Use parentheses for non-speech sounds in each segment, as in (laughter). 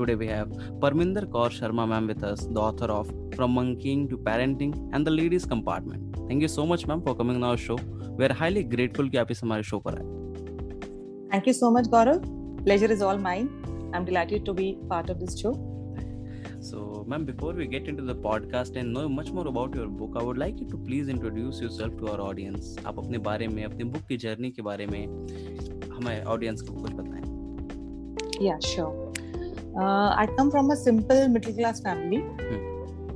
Today we have Parminder Kaur Sharma ma'am with us, the author of From Monkeying to Parenting and The Ladies Compartment. Thank you so much ma'am for coming on our show. We are highly grateful कि आप इस हमारे show पर आए. Thank you so much, Gaurav. Pleasure is all mine. I'm delighted to be part of this show. So, ma'am, before we get into the podcast and know much more about your book, I would like you to please introduce yourself to our audience. आप अपने बारे में, अपने book की journey के बारे में हमारे ऑडियंस को कुछ बताएँ. Yeah, sure. Uh, I come from a simple middle class family.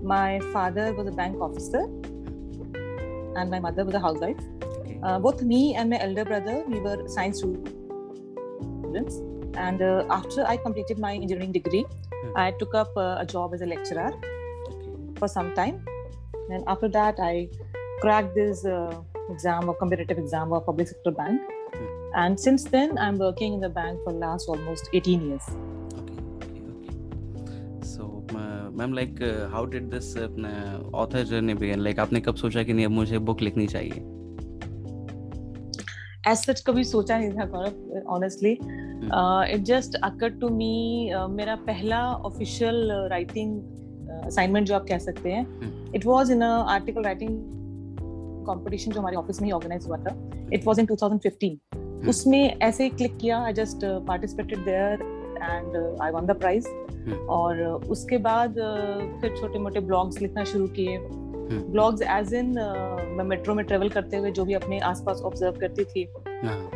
My father was a bank officer, and my mother was a housewife. Okay. Uh, both me and my elder brother, we were science students. And uh, after I completed my engineering degree, I took up uh, a job as a lecturer okay. for some time. And after that, I cracked this uh, exam, a competitive exam of public sector bank. And since then, I'm working in the bank for last almost 18 years. Uh, uh, how did this uh, अपना author journey begin? Like, आपने कब सोचा कि नहीं अब मुझे book लिखनी चाहिए? As such, कभी सोचा नहीं था गौरव honestly. Uh, it just occurred to me uh, मेरा पहला uh, writing uh, assignment जो आप कह सकते हैं Hmm. it was in a article writing competition जो हमारे ऑफ़िस में ही ऑर्गेनाइज हुआ था it was in 2015 उसमें ऐसे ही क्लिक किया I just participated there and I won the prize Hmm. और uh, उसके बाद uh, फिर छोटे मोटे ब्लॉग्स लिखना शुरू किए। ब्लॉग्स एज इन मैं मेट्रो में ट्रेवल करते हुए जो भी अपने आसपास ऑब्ज़र्व करती थी। हाँ.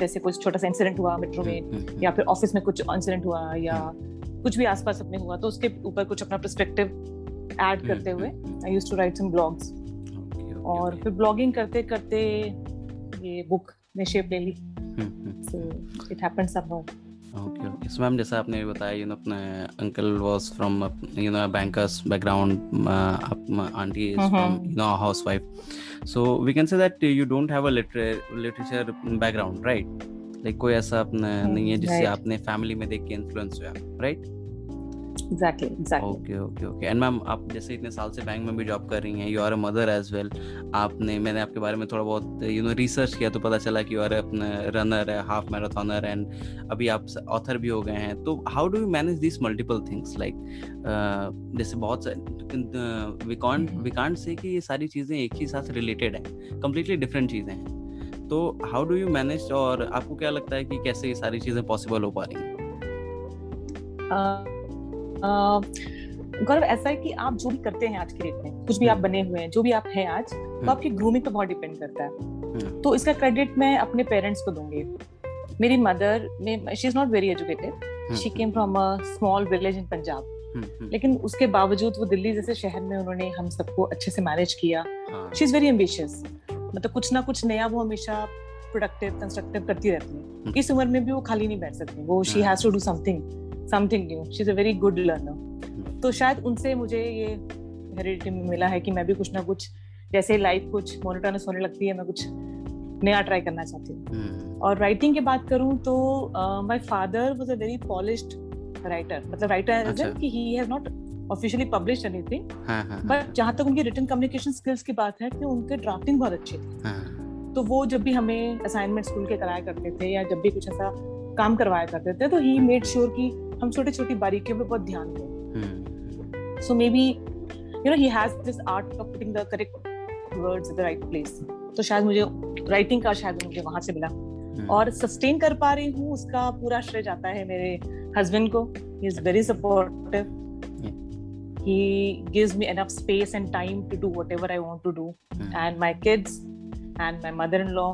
जैसे कुछ छोटा सा इंसिडेंट हुआ मेट्रो में हम्म, हम्म, या फिर ऑफ़िस में कुछ इंसिडेंट हुआ या कुछ भी आसपास अपने हुआ तो उसके ऊपर कुछ अपना पर्सपेक्टिव ऐड करते हुए I use to write some blogs और फिर ब्लॉगिंग करते करते ये बुक ने शेप ले ली। So it happened somehow okay okay so ma'am जैसा आपने बताया यू नो अपने uncle was from you know bankers background आप aunty is from. You know housewife so we can say that you don't have a literature background right like कोई ऐसा अपना Hmm, नहीं है जिससे आपने फैमिली में देख के इन्फ्लुएंस हुआ right exactly exactly okay okay okay. And ma'am आप जैसे इतने साल से बैंक में भी जॉब कर रही हैं you are a mother as well आपने मैंने आपके बारे में थोड़ा बहुत यू नो रिसर्च किया तो पता चला कि यू आर अपना रनर है हाफ़ मैराथनर एंड अभी आप ऑथर भी हो गए हैं। तो how do you manage this multiple things like जैसे बहुत वी कांट से कि ये सारी चीज़ें एक ही साथ रिलेटेड है कंप्लीटली डिफरेंट चीज़ें हैं। तो हाउ डू यू मैनेज और आपको क्या लगता है कि कैसे ये सारी चीज़ें पॉसिबल हो पा रही हैं? गौरव ऐसा है कि आप जो भी करते हैं आज के डेट में कुछ भी आप बने हुए हैं जो भी आप हैं आज तो आपकी ग्रूमिंग पे बहुत डिपेंड करता है। तो इसका क्रेडिट मैं अपने पेरेंट्स को दूँगी। मेरी मदर में she is not very educated she came from a small village in Punjab hmm, लेकिन उसके बावजूद वो दिल्ली जैसे शहर में उन्होंने हम सबको अच्छे से मैनेज किया। शी इज़ वेरी एम्बिशियस मतलब कुछ ना कुछ नया वो हमेशा प्रोडक्टिव कंस्ट्रक्टिव करती रहती है। इस उम्र में भी वो खाली नहीं बैठ सकती। वो she has to do something something new she is a very good learner तो शायद उनसे मुझे ये हेरिडिटी मिला है कि मैं भी कुछ ना कुछ जैसे लाइफ कुछ मोनोटोनस होने लगती है मैं कुछ नया ट्राई करना चाहती हूँ। हम्म, और राइटिंग की बात करूँ तो my father was a very polished writer मतलब राइटर अच्छा। कि he has not officially published anything हाँ हाँ बट जहाँ तक उनकी रिटर्न कम्युनिकेशन स्किल्स की बात है कि उनके ड्राफ्टिंग बहुत अच्छी थी। हाँ। तो वो जब भी हमें असाइनमेंट स्कूल के कराया करते थे या जब भी कुछ ऐसा काम करवाया करते थे तो ही। मेड श्योर कि हम छोटी छोटी बारीकियों पे बहुत ध्यान दें। So maybe you know he has this art of putting the correct words at the right place तो शायद मुझे राइटिंग का शायद मुझे वहाँ से मिला। हम्म। और सस्टेन कर पा रही हूँ उसका पूरा श्रेय जाता है मेरे हस्बैंड को। He is very supportive he gives me enough space and time to do what I want to do and my kids and my mother in law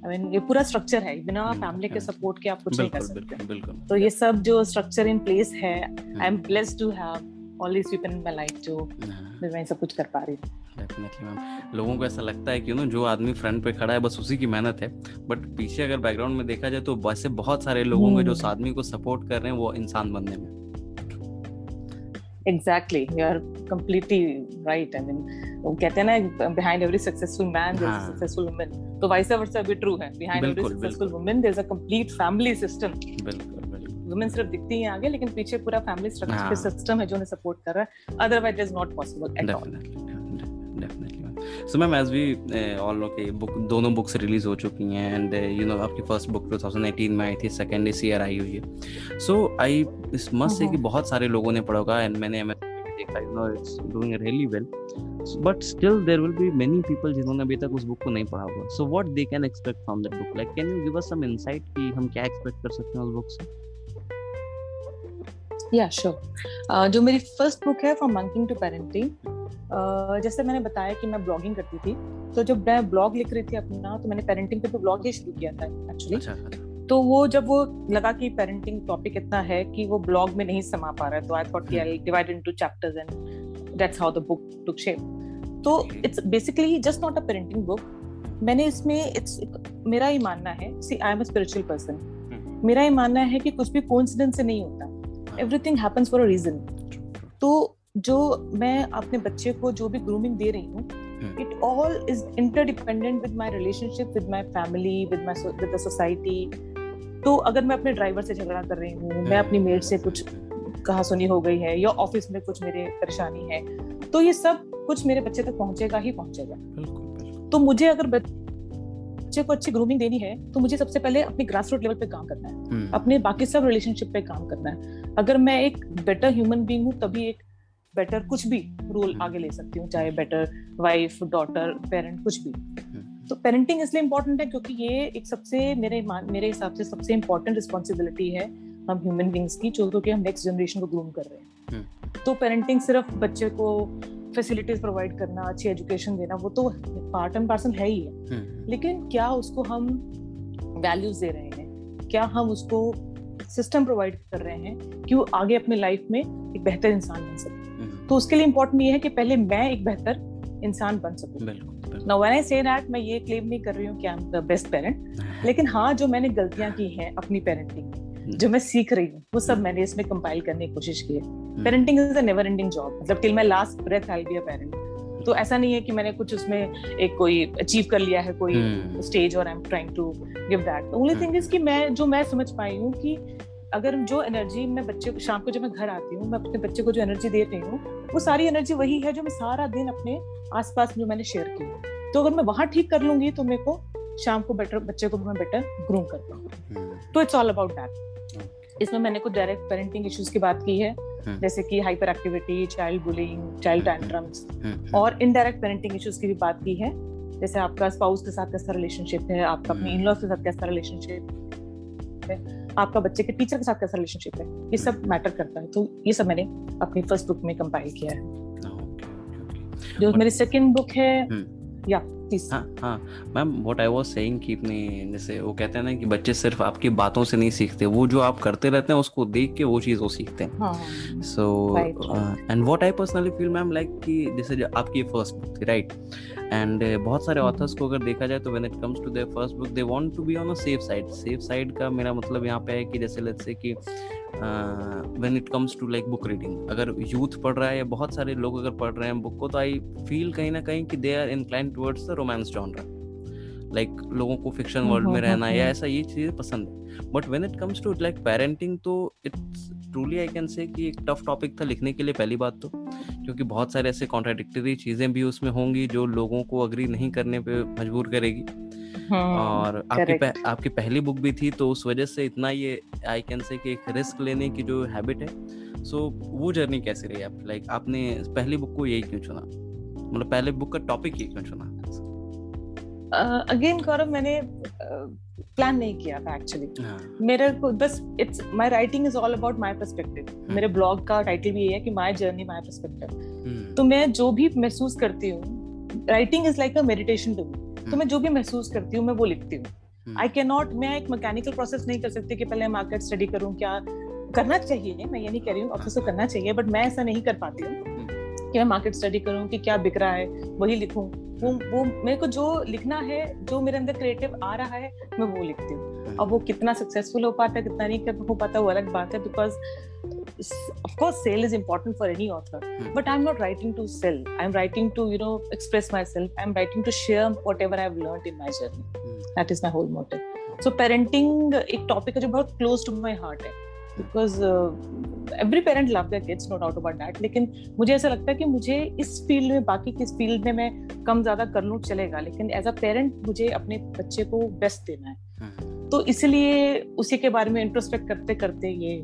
mother-in-law mean ये पूरा स्ट्रक्चर है। बिना फैमिली के हम्म। Support के आप कुछ नहीं कर सकते। बिल्कुल तो ये सब जो स्ट्रक्चर इन प्लेस है I am blessed to have all these people in my life जो मैं सब कुछ कर पा रही हूँ। डेफिनेटली मैम लोगों को ऐसा लगता है कि नो जो आदमी फ्रंट पे खड़ा है बस उसी की मेहनत है। बट पीछे अगर बैकग्राउंड में देखा जाए तो वैसे बहुत सारे लोग होंगे जो उस। आदमी को सपोर्ट कर रहे हैं वो इंसान बनने में। Exactly you are completely right I mean वो कहते हैं ना behind every successful man there is successful woman तो वाइस वर्सा भी ट्रू है. Behind every successful woman there is a complete family system बिल्कुल वुमेन सिर्फ़ दिखती हैं आगे लेकिन पीछे पूरा फैमिली स्ट्रक्चर सिस्टम है जो उन्हें सपोर्ट कर रहा है. Otherwise is not possible at all so ma'am as we all know के बुक दोनों बुक्स रिलीज़ हो चुकी हैं एंड यू नो आपकी फ़र्स्ट बुक 2018 में आई थी सेकंड इस ईयर आई हुई है। सो आई इस मस्ट से कि बहुत सारे लोगों ने पढ़ा होगा एंड मैंने देखा you know it's doing really well but still there will be many people जिन्होंने अभी तक उस बुक को नहीं पढ़ा होगा। So what they can expect from that book like can you give us some insight कि हम क्या एक्सपेक्ट कर सकते हैं उस बुक से? या श्योर जो मेरी फ़र्स्ट बुक है फ्रॉम मंकिंग टू पेरेंटिंग जैसे मैंने बताया कि मैं ब्लॉगिंग करती थी तो जब मैं ब्लॉग लिख रही थी अपना तो मैंने पेरेंटिंग पे तो ब्लॉग ही शुरू किया था एक्चुअली अच्छा, अच्छा। तो वो जब वो लगा कि पेरेंटिंग टॉपिक इतना है कि वो ब्लॉग में नहीं समा पा रहा है तो आई थॉट कि I divide into chapters and that's how the book took shape तो it's basically just not a parenting book मैंने इसमें इट्स मेरा ये मानना है see I am a spiritual person मेरा ही मानना है कि कुछ भी कोइंसिडेंस से नहीं होता। Everything happens for a reason तो जो मैं अपने बच्चे को जो भी ग्रूमिंग दे रही हूँ it all is interdependent with my relationship with my family with my with the society तो अगर मैं अपने ड्राइवर से झगड़ा कर रही हूँ मैं अपनी मेड से कुछ कहा सुनी हो गई है या ऑफ़िस में कुछ मेरे परेशानी है तो ये सब कुछ मेरे बच्चे तक पहुंचेगा ही पहुंचेगा। तो मुझे अगर बच्चे को अच्छी ग्रूमिंग देनी है तो मुझे सबसे पहले अपने ग्रास रूट लेवल पे काम करना है। हम्म। अपने बाकी सब रिलेशनशिप पे काम करना है। अगर मैं एक बेटर ह्यूमन बींग हूँ तभी एक बेटर कुछ भी रोल आगे ले सकती हूँ चाहे बेटर वाइफ डॉटर पेरेंट कुछ भी हम्म। तो पेरेंटिंग इसलिए इम्पोर्टेंट है क्योंकि ये एक सबसे मेरे मेरे हिसाब से सबसे इम्पोर्टेंट रिस्पॉन्सिबिलिटी है हम ह्यूमन बींग्स की जो क्योंकि हम नेक्स्ट जनरेशन को ग्रूम कर रहे हैं हम्म। तो पेरेंटिंग सिर्फ़ बच्चे को फैसिलिटीज़ प्रोवाइड करना अच्छी एजुकेशन देना वो तो पार्ट एंड पार्सल है ही है हम्म। लेकिन क्या उसको हम वैल्यूज़ दे रहे हैं क्या हम उसको सिस्टम प्रोवाइड कर रहे हैं कि वो आगे अपने लाइफ में एक बेहतर इंसान बन सके तो उसके लिए इम्पोर्टेंट ये है कि पहले मैं एक बेहतर इंसान बन सकूँ। Now when I say that मैं ये क्लेम नहीं कर रही हूँ कि I am the best parent लेकिन हाँ जो मैंने गलतियाँ की हैं अपनी पेरेंटिंग में हम्म। जो मैं सीख रही हूँ वो सब हम्म। मैंने इसमें कंपाइल करने की कोशिश की है। Parenting is a never ending job मतलब till my last breath I be a parent तो ऐसा नहीं है कि मैंने कुछ उसमें एक कोई अचीव कर लिया है कोई स्टेज और I am trying to give that only thing is कि मैं जो मैं समझ पाई हूँ कि अगर जो एनर्जी मैं बच्चे को शाम को जब मैं घर आती हूँ मैं अपने बच्चे को जो एनर्जी दे रही हूँ वो सारी एनर्जी वही है जो मैं सारा दिन अपने आसपास जो मैंने शेयर की तो अगर मैं वहाँ ठीक कर लूँगी तो मेरे को शाम को बेटर बच्चे को मैं बेटर ग्रूम कर पाऊँ हम्म। तो इट्स ऑल अबाउट दैट इसमें मैंने कुछ डायरेक्ट पेरेंटिंग इश्यूज़ की बात की है। हम्म। जैसे कि hyper activity child bullying child tantrums और इनडायरेक्ट पेरेंटिंग इश्यूज़ की भी बात की है। जैसे आपका स्पाउस के साथ कैसा रिलेशनशिप है आपका अपने इन लॉज के साथ कैसा रिलेशनशिप है। आपका बच्चे के टीचर के साथ कैसा रिलेशनशिप है? ये सब मैटर करता है। तो ये सब मैंने अपनी फ़र्स्ट बुक में कंपाइल किया है। जो मेरी सेकंड बुक है या हम्म। हाँ हाँ. Ma'am what I was saying कि अपने जैसे वो कहते हैं ना कि बच्चे सिर्फ़ आपकी बातों से नहीं सीखते। वो जो आप करते रहते हैं उसको देख के वो चीज़ वो सीखते हैं। So and what I personally feel ma'am like कि जैसे आपकी फ़र्स्ट बुक थी राइट एंड uh, बहुत सारे ऑथर्स को अगर देखा जाए तो when it comes to their first book they want to be on a safe side safe side का मेरा मतलब यहाँ पे है कि जैसे लेट्स से कि when it comes to like book reading अगर यूथ पढ़ रहा है या बहुत सारे लोग अगर पढ़ रहे हैं बुक को तो आई फील कहीं ना कहीं कि they are incline towards the romance genre like like, लोगों को फिक्शन वर्ल्ड में रहना या ऐसा ये चीज़ें पसंद है. But when it comes to it like parenting तो it's truly I can say कि एक टफ टॉपिक था लिखने के लिए पहली बात तो क्योंकि बहुत सारे ऐसे कॉन्ट्राडिक्टरी चीज़ें भी उसमें होंगी जो लोगों को अग्री नहीं करने पे मजबूर करेगी। और आपकी पह, आपकी पहली बुक भी थी तो उस वजह से इतना ये आई कैन से कि एक रिस्क लेने की जो हैबिट है सो so, वो जर्नी कैसे रही आप? लाइक आपने पहली बुक को यही क्यों चुना? मतलब पहले बुक का टॉपिक ये क्यों चुना? अगेन uh, गौरव मैंने प्लान नहीं किया था एक्चुअली हाँ. मेरे को बस it's my writing is all about my perspective मेरे ब्लॉग का टाइटल भी ये है कि माय जर्नी माय पर्सपेक्टिव तो मैं जो भी महसूस करती हूँ writing is like a meditation to me तो मैं जो भी महसूस करती हूँ मैं वो लिखती हूँ. आई कैन नॉट मैं एक मैकेनिकल प्रोसेस नहीं कर सकती कि पहले मार्केट स्टडी करूँ क्या करना चाहिए? मैं ये नहीं कह रही हूँ ऑफ़िस को करना चाहिए बट मैं ऐसा नहीं कर पाती हूँ. कि मैं मार्केट स्टडी करूँ कि क्या बिक रहा है वही लिखूं वो वो मेरे को जो लिखना है जो मेरे अंदर क्रिएटिव आ रहा है मैं वो लिखती हूँ अब वो कितना सक्सेसफुल हो पाता है कितना नहीं कर हो पाता वो अलग बात है because of course sale is important for any author Hmm. but i'm not writing to sell i'm writing to you know express myself i'm writing to share whatever i've learned in my journey Hmm. that is my whole motive so parenting एक topic है जो बहुत close to my heart है because every parent love their kids no doubt about that लेकिन मुझे ऐसा लगता है कि मुझे इस फ़ील्ड में बाकी किस फ़ील्ड में मैं कम ज़्यादा कर लूँ चलेगा। लेकिन एज अ पेरेंट मुझे अपने बच्चे को बेस्ट देना है। Hmm. तो इसलिए उसी के बारे में इंट्रोस्पेक्ट करते करते ये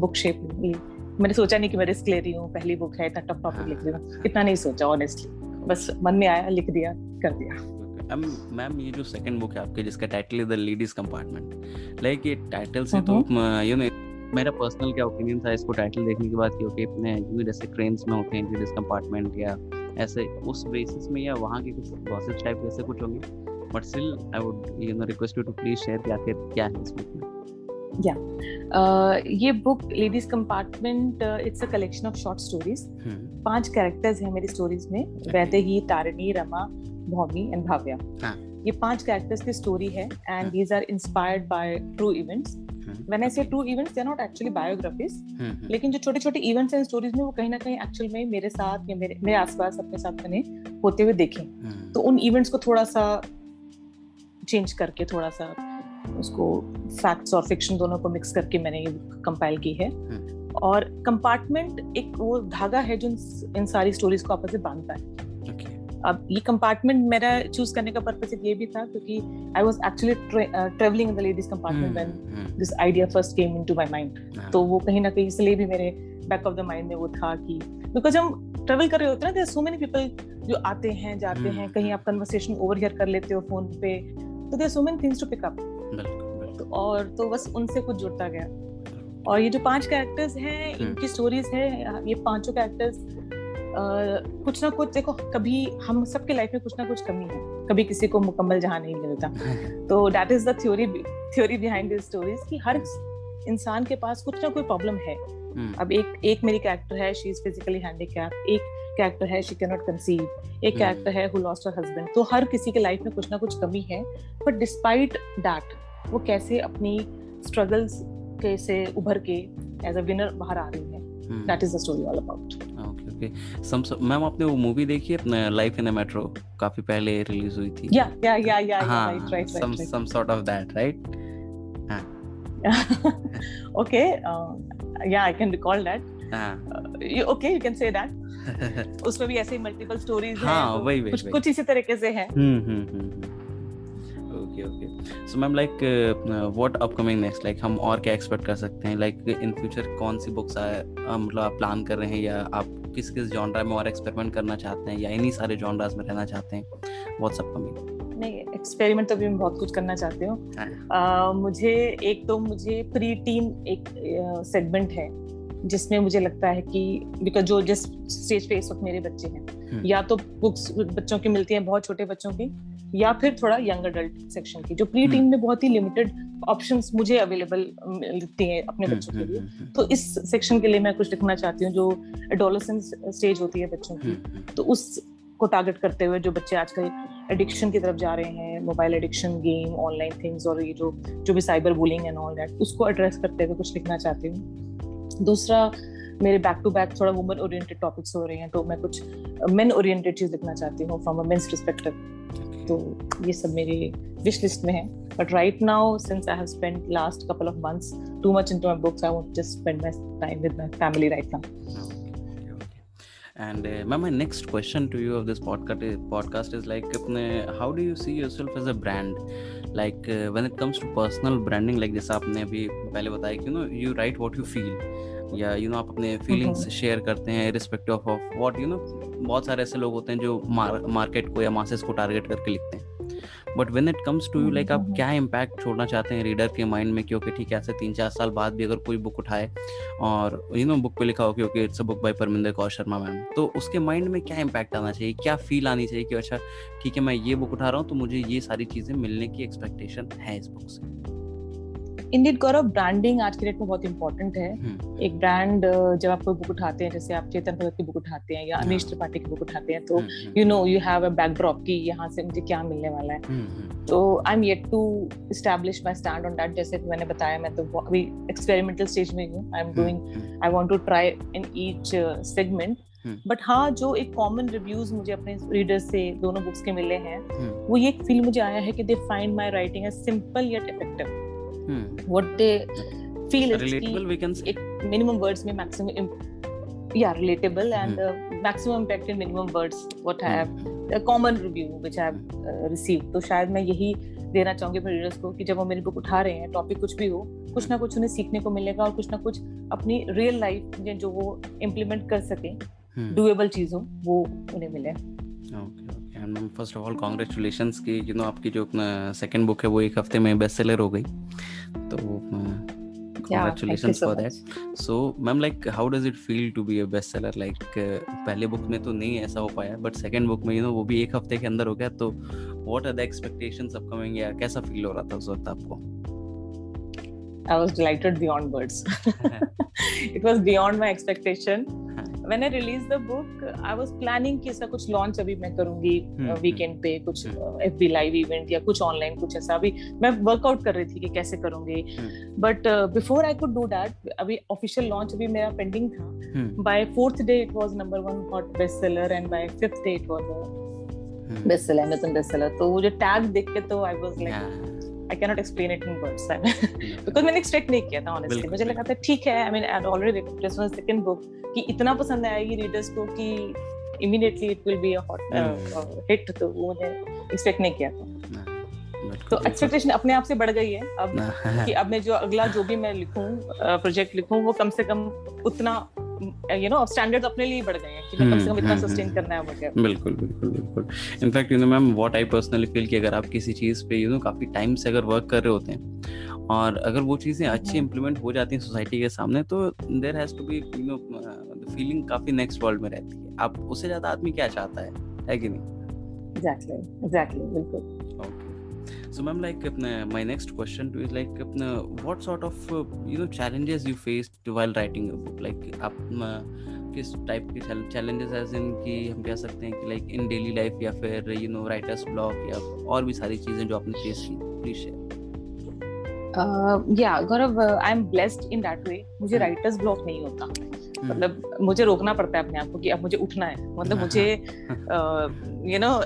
बुक शेप ली मैंने सोचा नहीं कि मैं रिस्क ले रही हूँ। पहली बुक है इतना टफ टॉपिक लिख रही हूँ इतना नहीं सोचा ऑनेस्टली बस मन में आया लिख दिया कर दिया। मैम मैम ये जो सेकंड बुक है आपके जिसका टाइटल है द लेडीज़ कंपार्टमेंट लाइक ये टाइटल से तो यू नो मेरा पर्सनल क्या ओपिनियन था इसको टाइटल देखने के बाद कि ओके अपने यू जैसे ट्रेन्स में होते हैं लेडीज़ कंपार्टमेंट या ऐसे उस बेसिस में या वहाँ के कुछ गॉसिप टाइप जैसे कुछ होंगे। But still I would you know request you to please share कि आखिर क्या है इस बुक में Uh, ये book ladies compartment it's a collection of short stories पाँच कैरेक्टर्स हैं मेरी स्टोरीज में। वैदेही तारिणी रमा भौमी एंड भाव्या। हाँ। ये पाँच कैरेक्टर्स की स्टोरी है and these are inspired by true events when I say true events they are not actually biographies लेकिन जो छोटे छोटे इवेंट्स हैं स्टोरीज में वो कहीं ना कहीं एक्चुअल में मेरे साथ या मेरे मेरे आसपास अपने साथ मैंने होते हुए देखे। हम्म तो उन इवेंट्स को थोड़ा सा चेंज करके थोड़ा सा उसको फैक्ट्स और फिक्शन दोनों को मिक्स करके मैंने ये कंपाइल की है। हम्म। और कंपार्टमेंट एक वो धागा है जो इन- सारी स्टोरीज को आपस में बांधता है। अब ये कंपार्टमेंट मेरा चूज़ करने का पर्पस ये भी था क्योंकि I was actually travelling in the ladies compartment when this idea first came into my mind तो वो कहीं ना कहीं इसलिए भी मेरे बैक ऑफ़ द माइंड में वो था कि बिकॉज़ हम ट्रेवल कर रहे होते हैं ना देयर सो मेनी पीपल जो आते हैं जाते हैं हम्म। कहीं आप कन्वर्सेशन ओवर हियर कर लेते हो फ़ोन पे तो there so many things to pick up बिल्कुल बिल्कुल। और तो बस उनसे कुछ जुड़ता गया। और ये जो पाँच कैरेक्टर्स हैं हम्म। इनकी स्टोरीज है ये पाँचों कैरेक्टर्स कुछ ना कुछ देखो कभी हम सबके लाइफ में कुछ ना कुछ कमी है। कभी किसी को मुकम्मल जहाँ नहीं मिलता। (laughs) तो that is the theory theory behind this stories कि हर इंसान के पास कुछ ना कोई प्रॉब्लम है। हम्म। अब एक एक मेरी कैरेक्टर है शी इज़ फिजिकली हैंडीकैप एक कैरेक्टर है शी कैन नॉट कंसीव एक हम्म। कैरेक्टर है हु लॉस्ट हर हस्बैंड तो हर किसी के लाइफ में कुछ ना कुछ कमी है। बट डिस्पाइट दैट वो कैसे अपनी स्ट्रगल्स के से उभर के एज अ विनर बाहर आ रही है। हम्म। That is the story all about okay so ma'am आपने वो मूवी देखी है लाइफ इन अ मेट्रो काफ़ी पहले रिलीज़ हुई थी। या या या या हाँ right right some right some sort of that right? Okay yeah I can recall that okay you can say that उसमें भी ऐसे ही मल्टीपल स्टोरीज हैं हाँ, तो वही, वही, कुछ कुछ इसी तरीके से है। हम्म hmm hmm okay okay so ma'am like what upcoming next like हम और क्या एक्सपेक्ट कर सकते हैं? लाइक इन फ्यूचर कौन सी बुक्स मतलब आप प्लान कर रहे हैं या आप किस किस जॉनरा में और एक्सपेरिमेंट करना चाहते हैं या इन्हीं सारे जॉनराज में रहना चाहते हैं बहुत सब कमी नहीं एक्सपेरिमेंट तो भी मैं बहुत कुछ करना चाहती हूँ हाँ। मुझे एक तो मुझे प्री टीम एक सेगमेंट है जिसमें मुझे लगता है कि बिकॉज़ जो जिस स्टेज पे इस वक्त मेरे बच्चे हैं हम्म। या तो बुक्स बच्चों की मिलती हैं बहुत छोटे बच्चों की या फिर थोड़ा यंग अडल्ट सेक्शन की जो प्री टीन हम्म। में बहुत ही लिमिटेड ऑप्शन मुझे अवेलेबल मिलती हैं अपने बच्चों के लिए। तो इस सेक्शन के लिए मैं कुछ लिखना चाहती हूँ जो एडोलेसेंस स्टेज होती है बच्चों की तो उस को टारगेट करते हुए जो बच्चे आजकल एडिक्शन की तरफ़ जा रहे हैं mobile addiction game online things और ये जो जो भी cyber bullying and all that उसको एड्रेस करते हुए कुछ लिखना चाहती हूँ। दूसरा मेरे बैक टू बैक थोड़ा वुमन ओरिएंटेड टॉपिक्स हो रहे हैं तो मैं कुछ मेन ओरिएंटेड चीज़ लिखना चाहती हूँ फ्रॉम अ मेंस पर्सपेक्टिव तो ये सब मेरे विश लिस्ट में है but right now since I have spent last couple of months too much into my books I want just spend my time with my family right now And uh, ma'am, my next question to you of this podcast is, podcast is like, अपने how do you see yourself as a brand? Like uh, when it comes to personal branding, like जैसा आपने अभी पहले बताया कि you know you write what you feel या you know आप अपने फीलिंग्स शेयर करते हैं irrespective of what you know बहुत सारे ऐसे लोग होते हैं जो मार्केट को या मासेस को टारगेट करके लिखते हैं। But when it comes to you like आप हम्म, क्या इम्पैक्ट छोड़ना चाहते हैं रीडर के माइंड में क्योंकि ठीक है ऐसे तीन चार साल बाद भी अगर कोई बुक उठाए और यू नो बुक पे लिखा हो क्योंकि it's a book by Parminder Kaur Sharma ma'am तो उसके माइंड में क्या इम्पैक्ट आना चाहिए? क्या फील आनी चाहिए कि अच्छा ठीक है मैं ये बुक उठा रहा हूँ तो मुझे ये सारी चीज़ें मिलने की एक्सपेक्टेशन है इस बुक से? इंडियन गौरव ब्रांडिंग आज के डेट में बहुत इंपॉर्टेंट है। हम्म, एक ब्रांड जब आप कोई बुक उठाते हैं जैसे आप चेतन भगत की बुक उठाते हैं या। अमीश त्रिपाठी की बुक उठाते हैं तो you know you have a backdrop कि यहाँ से मुझे क्या मिलने वाला है। हम्म, हम्म, तो I am yet to establish my stand on that जैसे मैंने बताया मैं तो अभी एक्सपेरिमेंटल स्टेज में हूँ I am doing I want to try in each segment. But हाँ जो एक कॉमन रिव्यूज़ मुझे अपने रीडर्स से दोनों बुक्स के मिले हैं वो ये फील मुझे आया है कि they find my writing simple yet effective hmm. What they feel is relatable we can say. एक मिनिमम वर्ड्स में मैक्सिमम या relatable and maximum impact in minimum words what I have common review which I have received तो शायद मैं यही देना चाहूँगी अपने रीडर्स को कि जब वो मेरी बुक उठा रहे हैं टॉपिक कुछ भी हो कुछ ना कुछ उन्हें सीखने को मिलेगा और कुछ ना कुछ अपनी रियल लाइफ में जो वो इम्प्लीमेंट कर सके डुएबल चीज़ हो वो उन्हें मिले। Okay and ma'am first of all congratulation कि यू नो आपकी जो अपना सेकंड बुक है वो एक हफ़्ते में बेस्ट सेलर हो गई। तो congratulation for that so ma'am like how does it feel to be a best seller like पहले बुक में तो नहीं ऐसा हो पाया बट सेकेंड बुक में यू नो वो भी एक हफ़्ते के अंदर हो गया। तो what are the expectation upcoming या कैसा फील हो रहा था उस वक्त आपको? I was delighted beyond words. (laughs) it was beyond my expectation. (laughs) When I released the book, I was planning कि इसका कुछ launch अभी मैं करूँगी हम्म, वीकेंड पे कुछ hmm. F B live event या कुछ ऑनलाइन कुछ ऐसा अभी मैं वर्कआउट कर रही थी कि कैसे करूँगी हम्म। But before I could do that अभी ऑफिशियल लॉन्च अभी मेरा पेंडिंग था हम्म, by fourth day it was number one hot best seller and by fifth day it was hmm, best seller Amazon best seller तो वो जो tag देख के तो I was like I cannot explain it in words. Because मैंने expect नहीं किया था ऑनेस्टली मुझे लगा था ठीक है I mean I already this was second book कि इतना पसंद आएगी रीडर्स को कि immediately it will be a hot. Hit तो वो मैंने एक्सपेक्ट नहीं किया था. तो एक्सपेक्टेशन अपने आप से बढ़ गई है अब कि अब मैं जो अगला जो भी मैं लिखूं प्रोजेक्ट लिखूं वो कम से कम उतना यू नो स्टैंडर्ड्स अपने लिए बढ़ गए हैं कि मैं कम से कम इतना हम्म, सस्टेन हम्म, करना है मुझे बिल्कुल बिल्कुल बिल्कुल। In fact you know ma'am what I personally feel कि अगर आप किसी चीज़ पे यू नो काफ़ी टाइम से अगर वर्क कर रहे होते हैं और अगर वो चीज़ें अच्छी हम्म। इम्प्लीमेंट हो जाती हैं सोसाइटी के सामने तो there has to be you know feeling काफ़ी नेक्स्ट वर्ल्ड में रहती है। आप उससे ज़्यादा आदमी क्या चाहता है? है कि नहीं? एग्जैक्टली एग्जैक्टली बिल्कुल। Okay. So, ma'am, like, my next question to is like, what sort of uh, you know challenges you faced while writing a book? Like, आप uh, किस टाइप के challenges as in कि हम कह सकते हैं कि like in daily life या फिर you know writer's block या और भी सारी चीज़ें जो आपने फेस की प्लीज़ शेयर या Gaurav I am blessed in that way मुझे हम्म। राइटर्स ब्लॉक नहीं होता मतलब मुझे रोकना पड़ता है अपने आप को कि अब मुझे उठना है। मतलब मुझे (laughs) यू नो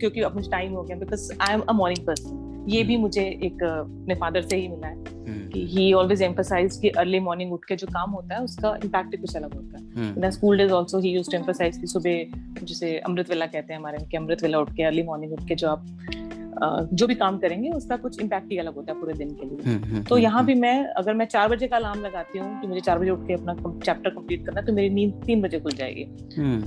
क्योंकि अब मुझे टाइम हो गया because I am a morning person ये भी मुझे एक अपने फादर से ही मिला है कि ही ऑलवेज एम्फसाइज कि अर्ली मॉर्निंग उठ के जो काम होता है उसका इम्पैक्ट कुछ अलग होता है। In school days also he used to emphasize कि सुबह जैसे अमृत वेला कहते हैं हमारे कि अमृत वेला उठ के अर्ली मॉर्निंग उठ के जो आप जो भी काम करेंगे उसका कुछ इम्पैक्ट ही अलग होता है पूरे दिन के लिए। तो यहाँ भी मैं अगर मैं चार बजे का अलार्म लगाती हूँ कि मुझे चार बजे उठ के अपना चैप्टर कंप्लीट करना है, तो मेरी नींद तीन बजे खुल जाएगी।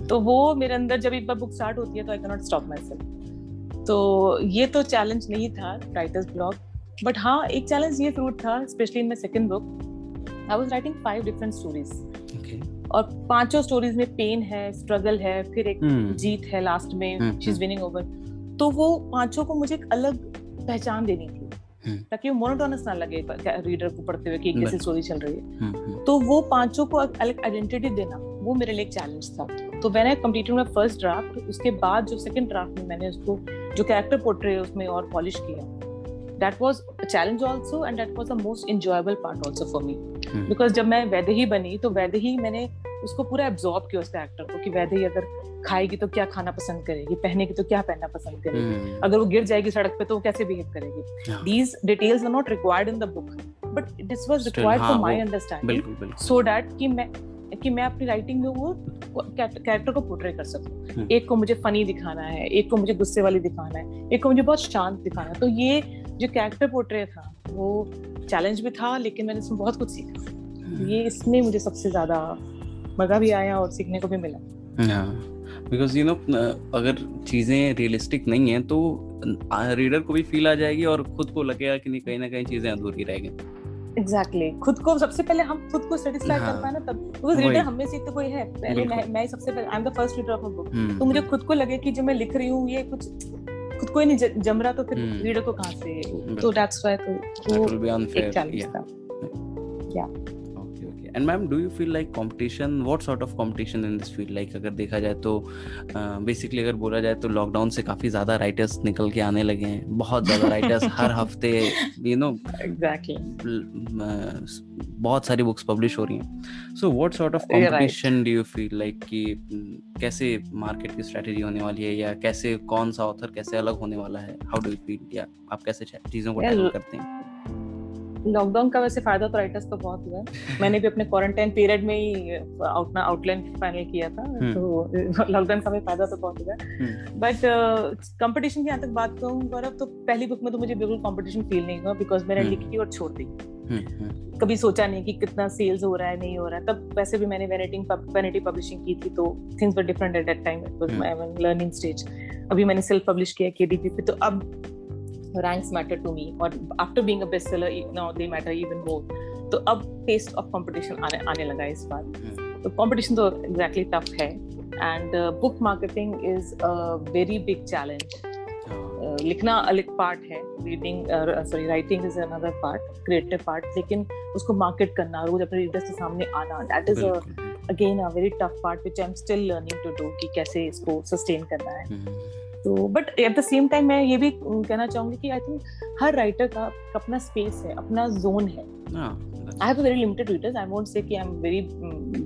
तो वो मेरे अंदर जब एक बार बुक स्टार्ट होती है तो I can not stop myself तो ये तो चैलेंज नहीं था राइटर्स ब्लॉग बट हाँ एक चैलेंज ये ज़रूर था specially in my second book I was writing five different stories और पाँचों स्टोरीज में पेन है स्ट्रगल है फिर एक जीत है लास्ट में शी इज़ विनिंग ओवर तो वो पाँचों को मुझे एक अलग पहचान देनी थी। ताकि वो मोनोटोनस ना लगे रीडर को पढ़ते हुए कि एक जैसी स्टोरी चल रही है। तो वो पाँचों को अलग आइडेंटिटी देना वो मेरे लिए एक चैलेंज था। तो मैंने कंप्लीटेड माय फ़र्स्ट ड्राफ्ट उसके बाद जो सेकंड ड्राफ्ट में मैंने उसको जो कैरेक्टर पोर्ट्रे है उसमें और पॉलिश किया that was a challenge also and that was the most enjoyable part also for me because जब मैं वैदेही बनी तो वैदेही मैंने उसको पूरा एब्जॉर्ब किया उस एक्टर को कि वैदेही अगर खाएगी तो क्या खाना पसंद करेगी पहनेगी तो क्या पहनना पसंद करेगी? hmm. अगर वो गिर जाएगी सड़क पे तो वो कैसे बिहेव करेगी? These details are not required in the book but this was required for my understanding so that कि मैं कि मैं अपनी राइटिंग में वो कैरेक्टर को पोर्ट्रे कर सकूँ। एक को मुझे फनी दिखाना है एक को मुझे गुस्से वाली दिखाना है एक को मुझे बहुत शांत दिखाना है। तो ये जो कैरेक्टर पोर्ट्रे था वो चैलेंज भी था लेकिन मैंने इसमें बहुत कुछ सीखा। ये इसमें मुझे सबसे ज़्यादा मज़ा भी आया और सीखने को भी मिला बिकॉज़ यू नो अगर चीज़ें रियलिस्टिक नहीं है तो रीडर को भी फील आ जाएगी और खुद को लगेगा कि नहीं कहीं ना कहीं चीज़ें अधूरी रह गई एग्जैक्टली exactly. खुद को सबसे पहले हम खुद को सेटिस्फाई हाँ, कर पाए ना तब बिकॉज़ रीडर हम में से तो कोई है पहले मैं मैं सबसे पहले I am the first reader of a book तो मुझे खुद को लगे कि जो मैं लिख रही हूँ ये कुछ खुद को ही नहीं जम रहा तो फिर हम्म। रीडर को कहाँ से तो। दैट्स व्हाई तो वो. एक चैलेंज. था Okay, okay. Ma'am do you you like like competition? What sort of competition in this field? Like अगर देखा जाए तो बेसिकली uh, अगर बोला जाए तो लॉकडाउन से काफ़ी ज़्यादा राइटर्स निकल के आने लगे हैं बहुत ज़्यादा राइटर्स (laughs) हर हफ़्ते यू नो एग्जैक्टली बहुत सारी बुक्स पब्लिश हो रही हैं so what sort of. Competition do you feel like कि कैसे मार्केट की स्ट्रेटजी होने वाली है या कैसे कौन सा ऑथर कैसे अलग होने वाला है हाउ डू यू फील या आप कैसे चीज़ों को टैकल करते हैं लॉकडाउन का वैसे फ़ायदा तो राइटर्स को बहुत हुआ है। मैंने भी अपने क्वारंटाइन पीरियड में ही आउट आउटलाइन फाइनल किया था हम्म। तो (laughs) लॉकडाउन का भी फ़ायदा तो बहुत हुआ हम्म, बट कंपटीशन की यहाँ तक बात कहूँ गौरव तो पहली बुक में तो मुझे बिल्कुल कंपटीशन फील नहीं हुआ बिकॉज़ मैंने हम्म। लिखी और छोड़ दी। हम्म, हम्म, कभी सोचा नहीं कि कितना सेल्स हो रहा है नहीं हो रहा है। तब वैसे भी मैंने वेनेटिंग वेनिटी पब्लिशिंग की थी तो things were different at that time it was hmm. My learning stage अभी मैंने सेल्फ पब्लिश किया केडीपी पे तो अब रैंक्स मैटर टू मी और after being a best seller now they matter even तो अब टेस्ट ऑफ़ कंपटीशन आने आने लगा इस बार। हम्म, तो कंपटीशन तो एग्जैक्टली टफ है। And book marketing is a very big challenge लिखना अलग पार्ट है। Reading sorry writing is another part creative part लेकिन उसको मार्केट करना रोज अपने रीडर्स के सामने आना that is again a very tough part which I am still learning to do कि कैसे इसको सस्टेन करना है। हम्म, तो but at the same time मैं ये भी कहना चाहूँगी कि आई थिंक हर राइटर का अपना स्पेस है अपना जोन है हाँ, I have a very limited readers. I won't say कि I'm very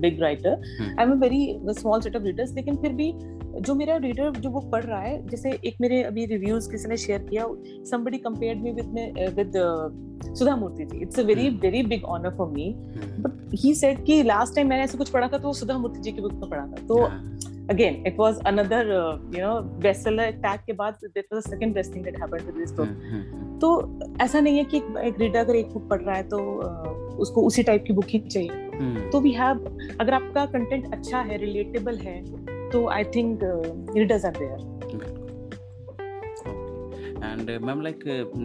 big writer. Hmm. I'm a very small set of readers. लेकिन फिर भी जो मेरा रीडर जो वो पढ़ रहा है जैसे एक मेरे अभी रिव्यूज़ किसी ने शेयर किया somebody compared me with me with uh, Sudha Murthy ji it's a very. Very big honour for me but he said कि लास्ट टाइम मैंने ऐसे कुछ पढ़ा था तो सुधा मूर्ति जी की बुक में पढ़ा था तो हाँ, again it was another you know best seller attack के बाद that was the second best thing that happened with this book hmm, hmm, तो ऐसा नहीं है कि एक, रीडर अगर एक बुक पढ़ रहा है तो uh, उसको उसी टाइप की बुक ही चाहिए। तो वी हैव अगर आपका कंटेंट अच्छा है रिलेटेबल है तो I think readers are there and ma'am like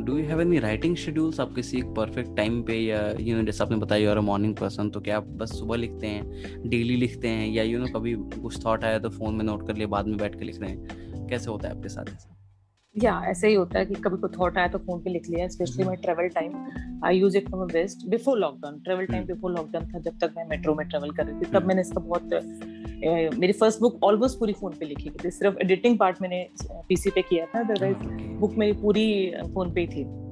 do you have any writing schedules आप किसी एक परफेक्ट टाइम पे या यू नो जैसे आपने बताया अ मॉर्निंग पर्सन तो क्या आप बस सुबह लिखते हैं डेली लिखते हैं या यू नो कभी कुछ थॉट आया तो फ़ोन में नोट कर लिया बाद में बैठ के लिख रहे हैं? कैसे होता है आपके साथ ऐसा? या ऐसे ही होता है कि कभी कोई थॉट आया तो फ़ोन पे लिख लिया specially my travel time I use it for best before lockdown travel time. Before lockdown था जब तक मैं मेट्रो में ट्रैवल कर रही थी तब हम्म। मैंने इसका बहुत मेरी फ़र्स्ट बुक ऑलमोस्ट पूरी फ़ोन पे लिखी गई थी। सिर्फ़ एडिटिंग पार्ट मैंने पीसी पे किया था अदरवाइज़ बुक मेरी पूरी फ़ोन पे ही थी।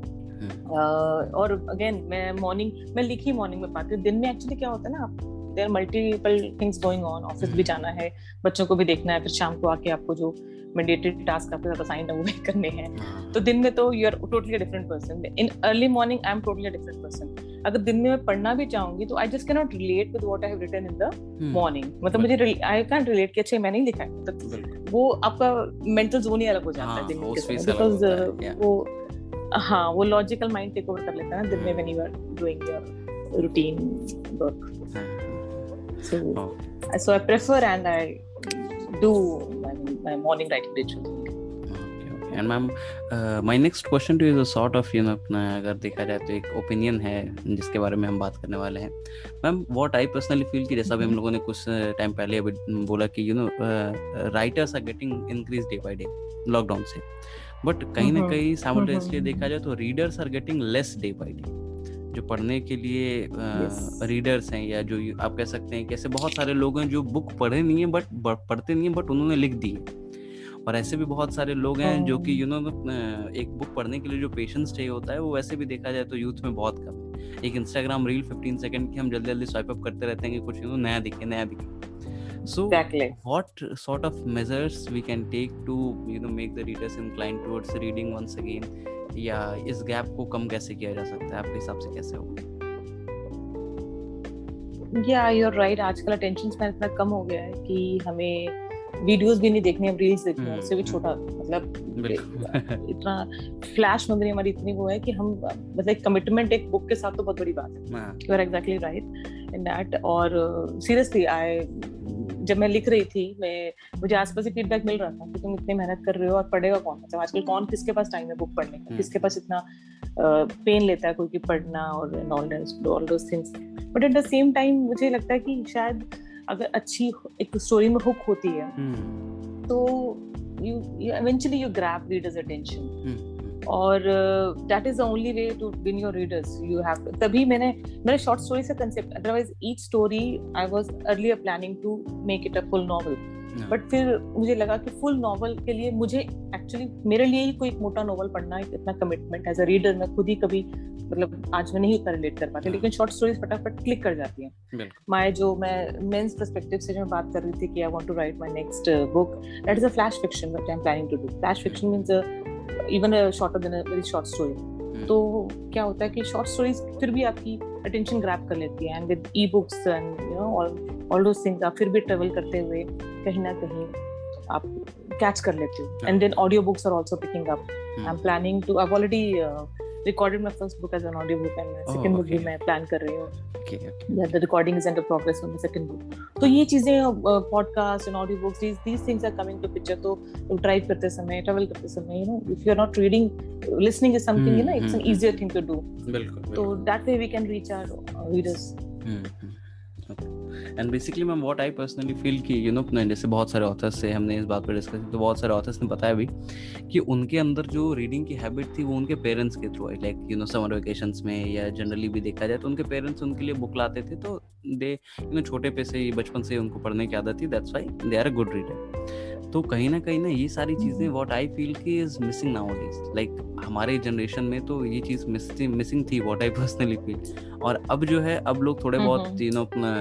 Uh, और अगेन मैं मॉर्निंग मैं लिखी मॉर्निंग में पाती हूँ दिन में एक्चुअली क्या होता है ना there multiple things going on office भी जाना है बच्चों को भी देखना है फिर शाम को आके आपको जो मैंडेटरी टास्क आपके साथ असाइन है वो भी (laughs) करने हैं। तो दिन में तो you are totally different person in early morning I am totally different person अगर दिन में मैं पढ़ना भी चाहूँगी तो I just cannot relate with what I have written in the morning मतलब मुझे आई कैन रिलेट कि अच्छा मैंने ही लिखा है। तो वो आपका मेंटल जोन ही अलग हो जाता है हाँ, दिन के बिकॉज़ है, yeah. वो हाँ वो लॉजिकल माइंड टेक ओवर कर लेता है ना दिन में when you are doing your routine work so so I prefer and I do my my morning writing ritual and ma'am my next question to is a sort of you know अपना अगर देखा जाए तो एक opinion है जिसके बारे में हम बात करने वाले हैं। Ma'am what I personally feel कि जैसा भी हम लोगों ने कुछ टाइम पहले अभी बोला कि you know writers are getting increase day by day lockdown से। बट कहीं ना हम्म, कहीं साइमल्टेनियसली हम्म, देखा जाए तो readers are getting less day by day जो पढ़ने के लिए Yes. रीडर्स हैं या जो आप कह सकते हैं कि ऐसे बहुत सारे लोग हैं जो बुक पढ़े नहीं है बट पढ़ते नहीं है बट उन्होंने लिख दी है। और ऐसे भी बहुत सारे लोग हैं जो कि यू नो एक बुक पढ़ने के लिए जो पेशेंस चाहिए होता है वो वैसे भी देखा जाए तो यूथ में बहुत कम है। एक इंस्टाग्राम रील 15 सेकंड की हम जल्दी जल्दी स्वाइप अप करते रहते हैं कि कुछ यू नो नया दिखे नया दिखे। सो exactly. what sort of measures we can take to you know make the readers inclined towards reading once again? या इस गैप को कम कैसे किया जा सकता है? आपके हिसाब से कैसे होगा? या यू आर राइट आजकल अटेंशन स्पैन इतना कम हो गया है कि हमें वीडियोस भी नहीं देखनी अब रील्स देखनी है। उससे भी हम्म। छोटा मतलब (laughs) इतना फ्लैश मेमोरी हमारी इतनी वो है कि हम मतलब कमिटमेंट एक बुक के साथ तो बहुत बड़ी बात हाँ, you are exactly right in that और सीरियसली आई जब मैं लिख रही थी मैं मुझे आसपास ही फीडबैक मिल रहा था कि तुम इतनी मेहनत कर रहे हो और पढ़ेगा कौन मतलब आजकल कौन किसके पास टाइम है बुक पढ़ने का? हम्म। किसके पास इतना पेन लेता है कोई कि पढ़ना और all those things but at the same time मुझे लगता है कि शायद अगर अच्छी एक स्टोरी में हुक होती है हम्म, तो you you grab readers attention. Hmm. और that is the only way to win your readers you have तभी मैंने मेरे शॉर्ट स्टोरी से concept otherwise each story I was earlier planning to make it a full novel हाँ, but फिर मुझे लगा कि फुल नॉवल के लिए मुझे एक्चुअली मेरे लिए ही कोई एक मोटा नॉवल पढ़ना एक इतना कमिटमेंट एज अ रीडर मैं खुद ही कभी मतलब आज मैं नहीं कर रिलेट कर पाती लेकिन शॉर्ट स्टोरीज फटाफट क्लिक कर जाती हैं। माय जो मैं मेंस पर्सपेक्टिव से जो मैं बात कर रही थी कि I want to write my next book that is a flash fiction what I am planning to do flash fiction means even shorter than very short story तो क्या होता है कि शॉर्ट स्टोरीज फिर भी आपकी अटेंशन ग्रैप कर लेती है and with e books and you know all those things आप फिर भी ट्रेवल करते हुए कहीं ना कहीं आप कैच कर लेते हो. And then audio books are also picking up I am planning to I already recorded my first book as an audio book and my Oh, second book भी. मैं plan कर रही हूँ okay, okay. yeah the recording is under progress on the second book तो ये चीज़ें podcast and audio books these these things are coming to picture तो drive करते समय travel करते समय you know if you are not reading listening is something you know it's an hmm, easier thing to do बिल्कुल तो that way we can reach our uh, readers and basically ma'am what I personally feel की you know, जैसे बहुत सारे authors से हमने इस बात पर डिस्कस की तो बहुत सारे ऑथर्स ने बताया भी कि उनके अंदर जो रीडिंग की हैबिट थी, वो उनके पेरेंट्स के through like you know summer vacation में या जनरली भी देखा जाए तो उनके पेरेंट्स उनके लिए बुक लाते थे तो दे यू नो छोटे पे से बचपन से उनको पढ़ने की आदत थी that's why they are a good reader तो कहीं ना कहीं ना, ये सारी चीज़ें वॉट आई फील की इज़ मिसिंग नाउ लाइक हमारे जनरेशन में तो ये चीज़ मिसिंग थी वॉट आई पर्सनली फील और अब जो है अब लोग थोड़े बहुत हम्म। यू नो अपना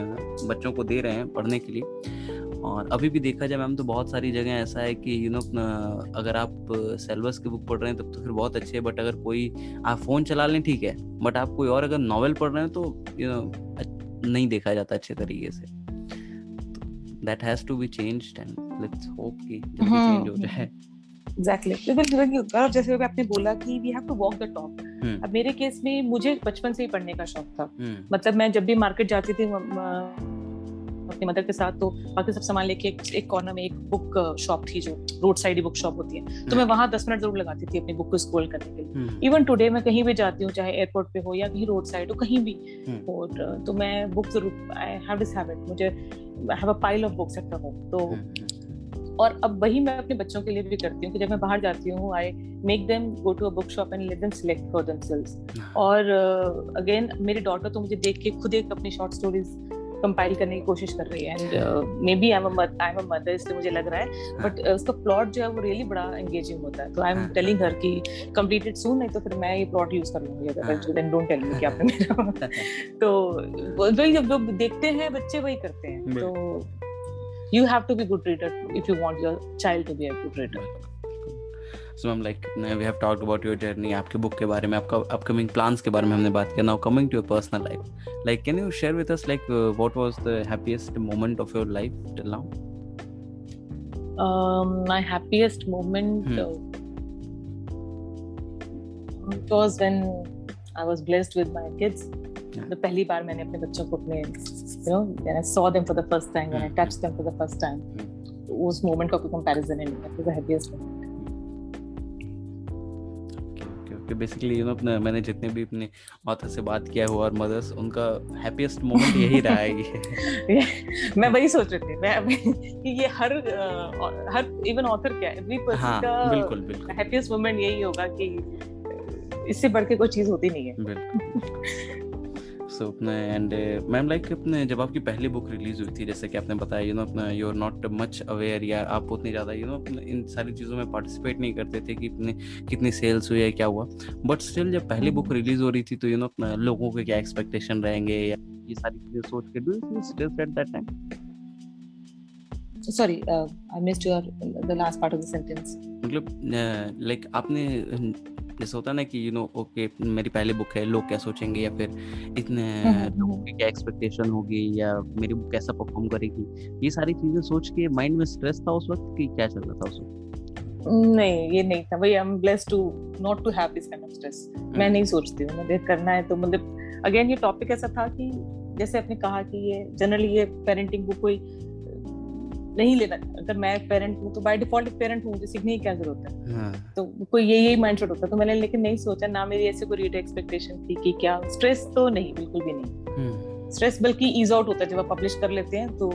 बच्चों को दे रहे हैं पढ़ने के लिए। और अभी भी देखा जाए मैम तो बहुत सारी जगह ऐसा है कि यू नो अगर आप सेलेबस की बुक पढ़ रहे हैं तब तो फिर बहुत अच्छे है बट अगर कोई आप फ़ोन चला लें ठीक है बट आप कोई और अगर नॉवेल पढ़ रहे हैं तो यू नो नहीं देखा जाता अच्छे तरीके से। That has to be changed and let's hope कि जल्दी हम्म, चेंज हो जाए। एग्जैक्टली बिल्कुल जैसे आपने बोला कि we have to walk the hmm. अब मेरे केस में मुझे बचपन से ही पढ़ने का शौक था। हम्म। मतलब मैं जब भी मार्केट जाती थी अपनी मदर के साथ तो बाकी सब सामान लेके एक, एक कॉर्नर में एक बुक शॉप थी जो रोड साइड बुक शॉप होती है। तो मैं वहाँ दस मिनट ज़रूर लगाती थी अपनी बुक को स्क्रॉल करने के लिए। हम्म। इवन टुडे मैं कहीं भी जाती हूँ चाहे एयरपोर्ट पे हो या कहीं रोड साइड हो कहीं भी हम्म। और तो मैं बुक ज़रूर आई हैव दिस हैबिट मुझे I have a pile of books at home तो हम्म, और अब वही मैं अपने बच्चों के लिए भी करती हूँ कि जब मैं बाहर जाती हूँ I make them go to a book shop and let them select for themselves hmm, और अगेन uh, मेरी डॉटर तो मुझे देख के खुद एक अपनी शॉर्ट स्टोरीज कंपाइल करने की कोशिश कर रही है and maybe I am I am a mother इसलिए मुझे लग रहा है बट उसका प्लॉट जो है वो रियली बड़ा एंगेजिंग होता है। तो आई एम हाँ, टेलिंग हर कि कंप्लीटेड सून नहीं तो फिर मैं ये प्लॉट यूज़ कर लूँगी हाँ। अगर देन डोंट टेल मी कि आपने मेरा (laughs) तो वही जब लोग देखते हैं बच्चे वही करते हैं। तो you have to be good reader if you want your child to be a good reader so ma'am like we have talked about your journey आपके बुक के बारे में आपका अपकमिंग प्लान्स के बारे में हमने बात किया now coming to your personal life like can you share with us like what was the happiest moment of your life till now um, my happiest moment Hmm. uh, was when I was blessed with my kids. Yeah. तो पहली बार मैंने अपने बच्चों को अपने you know when I saw them for the first time when I Hmm. touched them for the first time उस moment का कोई comparison ही नहीं है happiest moment okay okay basically you know अपने मैंने जितने भी अपने ऑथर से बात किया हुआ और मदर्स उनका हैप्पीएस्ट मोमेंट यही रहा है (laughs) मैं वही सोच रही थी। मैं कि ये हर हर इवन ऑथर क्या एवरी पर्सन हाँ का बिल्कुल बिल्कुल। हैप्पीएस्ट मोमेंट यही होगा कि इससे बढ़ के कोई चीज़ होती नहीं है। बिल्कुल। (laughs) सो अपने एंड मैम लाइक अपने जब आपकी पहली बुक रिलीज़ हुई थी जैसे कि आपने बताया यू नो अपना you are not much aware या आप उतनी ज़्यादा यू नो इन सारी चीज़ों में पार्टिसिपेट नहीं करते थे कि इतने कितनी सेल्स हुई है क्या हुआ? बट स्टिल जब पहली बुक रिलीज़ हो रही थी तो यू नो अपना लोगों के क्या एक्सपेक्टेशन रहेंगे या ये सारी चीज़ें सोच के do you still at that time sorry uh, i missed your the last part of the sentence. मतलब लाइक आपने जैसे होता है ना कि यू नो ओके मेरी पहली बुक है लोग क्या सोचेंगे या फिर इतने हम्म, लोगों की क्या एक्सपेक्टेशन होगी या मेरी बुक कैसा परफॉर्म करेगी? ये सारी चीज़ें सोच के माइंड में स्ट्रेस था उस वक्त कि क्या चल रहा था उस वक्त? नहीं ये नहीं था। भाई I am blessed to not to have this kind of stress मैं नहीं सोचती हूँ मुझे करना है तो मतलब अगेन ये टॉपिक ऐसा था कि जैसे आपने कहा कि ये जनरली ये पेरेंटिंग बुक कोई नहीं लेना अगर मैं पेरेंट हूँ तो बाय डिफ़ॉल्ट पेरेंट हूँ मुझे सीखने की क्या ज़रूरत है। हाँ। तो कोई ये यही माइंडसेट होता। तो मैंने लेकिन नहीं सोचा ना मेरी ऐसे कोई रीड एक्सपेक्टेशन थी कि क्या। स्ट्रेस तो नहीं बिल्कुल भी नहीं। हम्म, स्ट्रेस बल्कि ईज आउट होता है। जब आप पब्लिश कर लेते हैं तो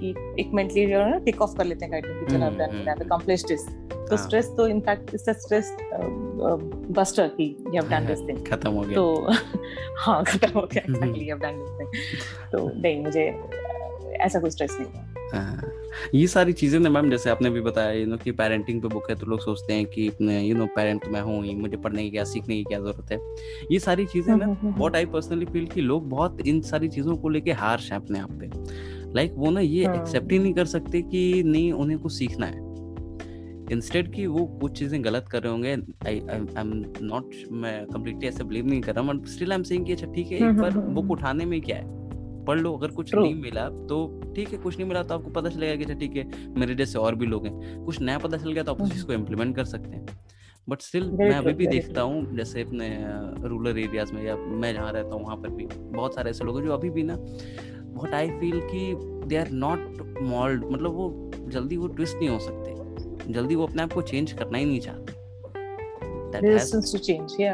कि एक मेंटली जो है ना टिक ऑफ़ कर लेते हैं काइंड कि चलो hmm, done hmm, have accomplished this तो हाँ। स्ट्रेस तो in fact it's a stress buster की you have done this thing खत्म हो गया। तो (laughs) हाँ खत्म हो गया। हम्म, exactly you have done this thing तो नहीं मुझे ऐसा कोई स्ट्रेस नहीं हुआ हाँ, ये सारी चीज़ें ना मैम जैसे आपने भी बताया यू नो कि पेरेंटिंग पे बुक है तो लोग सोचते हैं कि यू नो पेरेंट तो मैं हूँ ही मुझे पढ़ने की क्या सीखने की क्या ज़रूरत है। ये सारी चीज़ें ना व्हाट आई पर्सनली फील कि लोग बहुत इन सारी चीज़ों को लेके हार्श हैं अपने आप पे। लाइक वो ना ये हाँ। एक्सेप्ट ही नहीं कर सकते कि नहीं उन्हें कुछ सीखना है। इंस्टेड कि वो कुछ चीज़ें गलत कर रहे होंगे आई आई एम नॉट मैं कम्प्लीटली ऐसे बिलीव नहीं कर रहा but still I am saying कि अच्छा ठीक है एक हम्म, बार हम्म, बुक हम्म। उठाने में क्या है? पढ़ लो अगर कुछ True. नहीं मिला तो ठीक है कुछ नहीं मिला तो आपको पता चलेगा कि अच्छा ठीक है मेरे जैसे और भी लोग हैं कुछ नया पता चल गया तो आप उस हम्म। चीज़ को इम्प्लीमेंट कर सकते हैं बट स्टिल मैं अभी भी देखता हूँ जैसे अपने रूरल एरियाज़ में या मैं जहाँ रहता हूँ वहाँ पर भी बहुत सारे ऐसे लोग हैं जो अभी भी ना व्हाट आई फील कि दे आर नॉट मॉल्ड मतलब वो जल्दी वो ट्विस्ट नहीं हो सकते जल्दी वो अपने आप को चेंज करना ही नहीं चाहते has-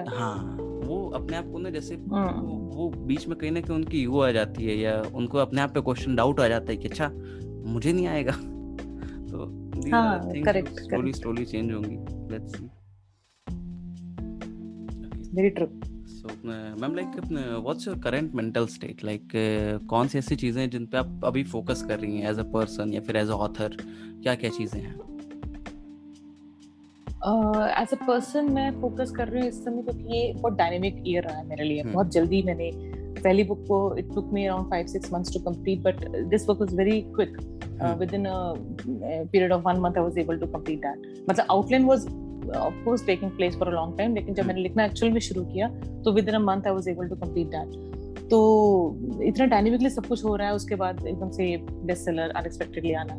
हाँ वो अपने आप को ना जैसे हम्म। वो, बीच में कहीं ना कहीं उनकी ईगो आ जाती है या उनको अपने आप पे क्वेश्चन डाउट आ जाता है कि अच्छा मुझे नहीं आएगा। (laughs) तो स्लोली स्लोली चेंज होंगी। Let's see very true so ma'am like what's your current mental state like कौन सी ऐसी चीज़ें हैं जिन पे आप अभी फोकस कर रही हैं एज अ पर्सन या फिर एज अ ऑथर क्या क्या चीज़ें हैं? एज अ पर्सन मैं फोकस कर रही हूँ इस समय क्योंकि ये बहुत डायनेमिक ईयर रहा है मेरे लिए हम्म। बहुत जल्दी मैंने पहली बुक को it took me around five six months to complete but this book was very quick. Within period of one month I was able to complete that मतलब outline was of course taking place for a long time लेकिन जब हम्म। मैंने लिखना actual में शुरू किया तो within a month I was able to complete that तो इतना डायनेमिकली सब कुछ हो रहा है उसके बाद एकदम से बेस्ट सेलर अनएक्सपेक्टेडली आना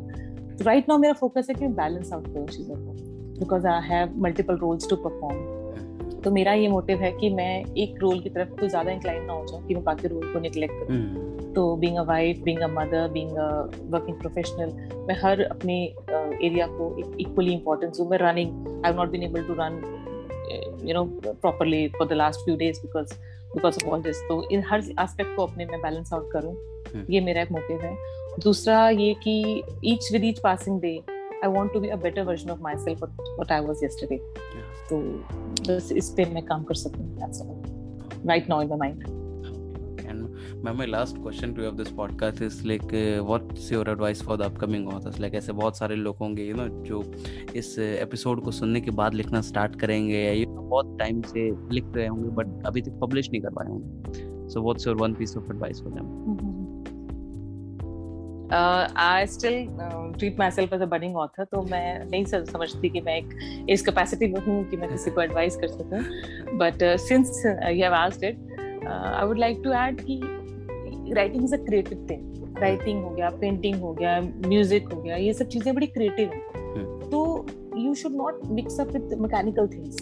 तो राइट नाउ मेरा फोकस है कि मैं बैलेंस आउट करूँ चीज़ों को because I have multiple roles to perform तो मेरा ये मोटिव है कि मैं एक रोल की तरफ़ तो ज़्यादा इंक्लाइन ना हो जाऊँ कि मैं बाकी रोल को निगलेक्ट करूँ। हम्म, तो being a wife being a mother being a working professional मैं हर अपने एरिया को इक्वली इंपॉर्टेंस दूँ। मैं running I have not been able to run you know properly for the last few days because because of all this तो इन हर aspect को अपने में बैलेंस आउट करूँ। ये मेरा एक मोटिव है। दूसरा ये कि each with each passing day I want to be a better version of myself what I was yesterday तो बस इस पे मैं काम कर सकूँ that's all right now in my mind And ma'am, my last question to you of this podcast is like, uh, what's your advice for the upcoming authors? Like ऐसे बहुत सारे लोग होंगे यू नो जो इस एपिसोड को सुनने के बाद लिखना स्टार्ट करेंगे या you know, बहुत टाइम से लिख रहे होंगे बट अभी तक पब्लिश नहीं कर पाए होंगे। So what's your one piece of advice for them I still treat myself as a budding author तो मैं नहीं समझती कि मैं एक इस कैपेसिटी में हूँ कि मैं किसी को एडवाइस कर सकूँ। But since you have asked it I would like to add कि writing is a creative thing writing हो गया पेंटिंग हो गया म्यूज़िक हो गया ये सब चीज़ें बड़ी क्रिएटिव हैं। तो you should not mix up with mechanical things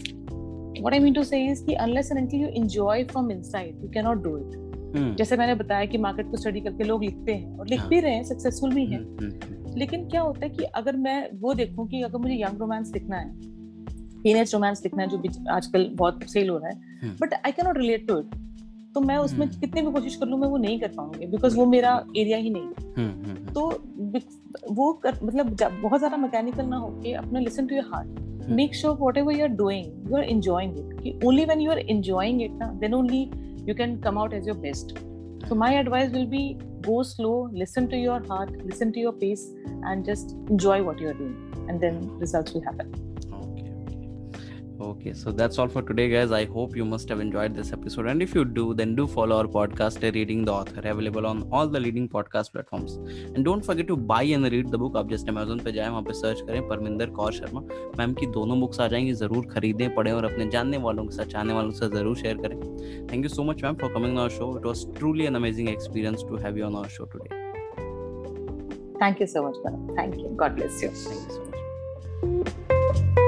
what I mean to say is कि unless and until you enjoy from inside, you cannot do it. Hmm, जैसे मैंने बताया कि मार्केट को स्टडी करके लोग लिखते हैं और लिख हाँ। भी रहे हैं सक्सेसफुल भी हैं। हम्म, हम्म, लेकिन क्या होता है कि अगर मैं वो देखूँ कि अगर मुझे यंग रोमांस लिखना है टीनेज रोमांस लिखना है जो आजकल बहुत सेल हो रहा है। But I can not relate to it तो मैं उसमें। कितने भी कोशिश कर लूँ मैं वो नहीं कर पाऊँगी बिकॉज़ वो मेरा एरिया ही नहीं। है तो वो कर, मतलब बहुत ज़्यादा मैकेनिकल ना होके अपना listen to your heart make sure whatever you are doing you are enjoying it कि only when you are enjoying it ना then only you can come out as your best. So my advice will be go slow listen to your heart listen to your pace and just enjoy what you're doing and then results will happen. Okay. So that's all for today, guys. I hope you must have enjoyed this episode. And if you do, then do follow our podcast, uh, Reading the Author, available on all the leading podcast platforms. And don't forget to buy and read the book. आप just Amazon पे जाएँ, वहाँ पे search करें Parminder Kaur Sharma ma'am की दोनों books आ जाएँगी ज़रूर खरीदें पढ़ें और अपने जानने वालों के साथ चाहने वालों के साथ ज़रूर शेयर करें thank you so much ma'am for coming our show it was truly an amazing experience to have you on our show today thank you so much Bharat. thank you god bless you thank you so much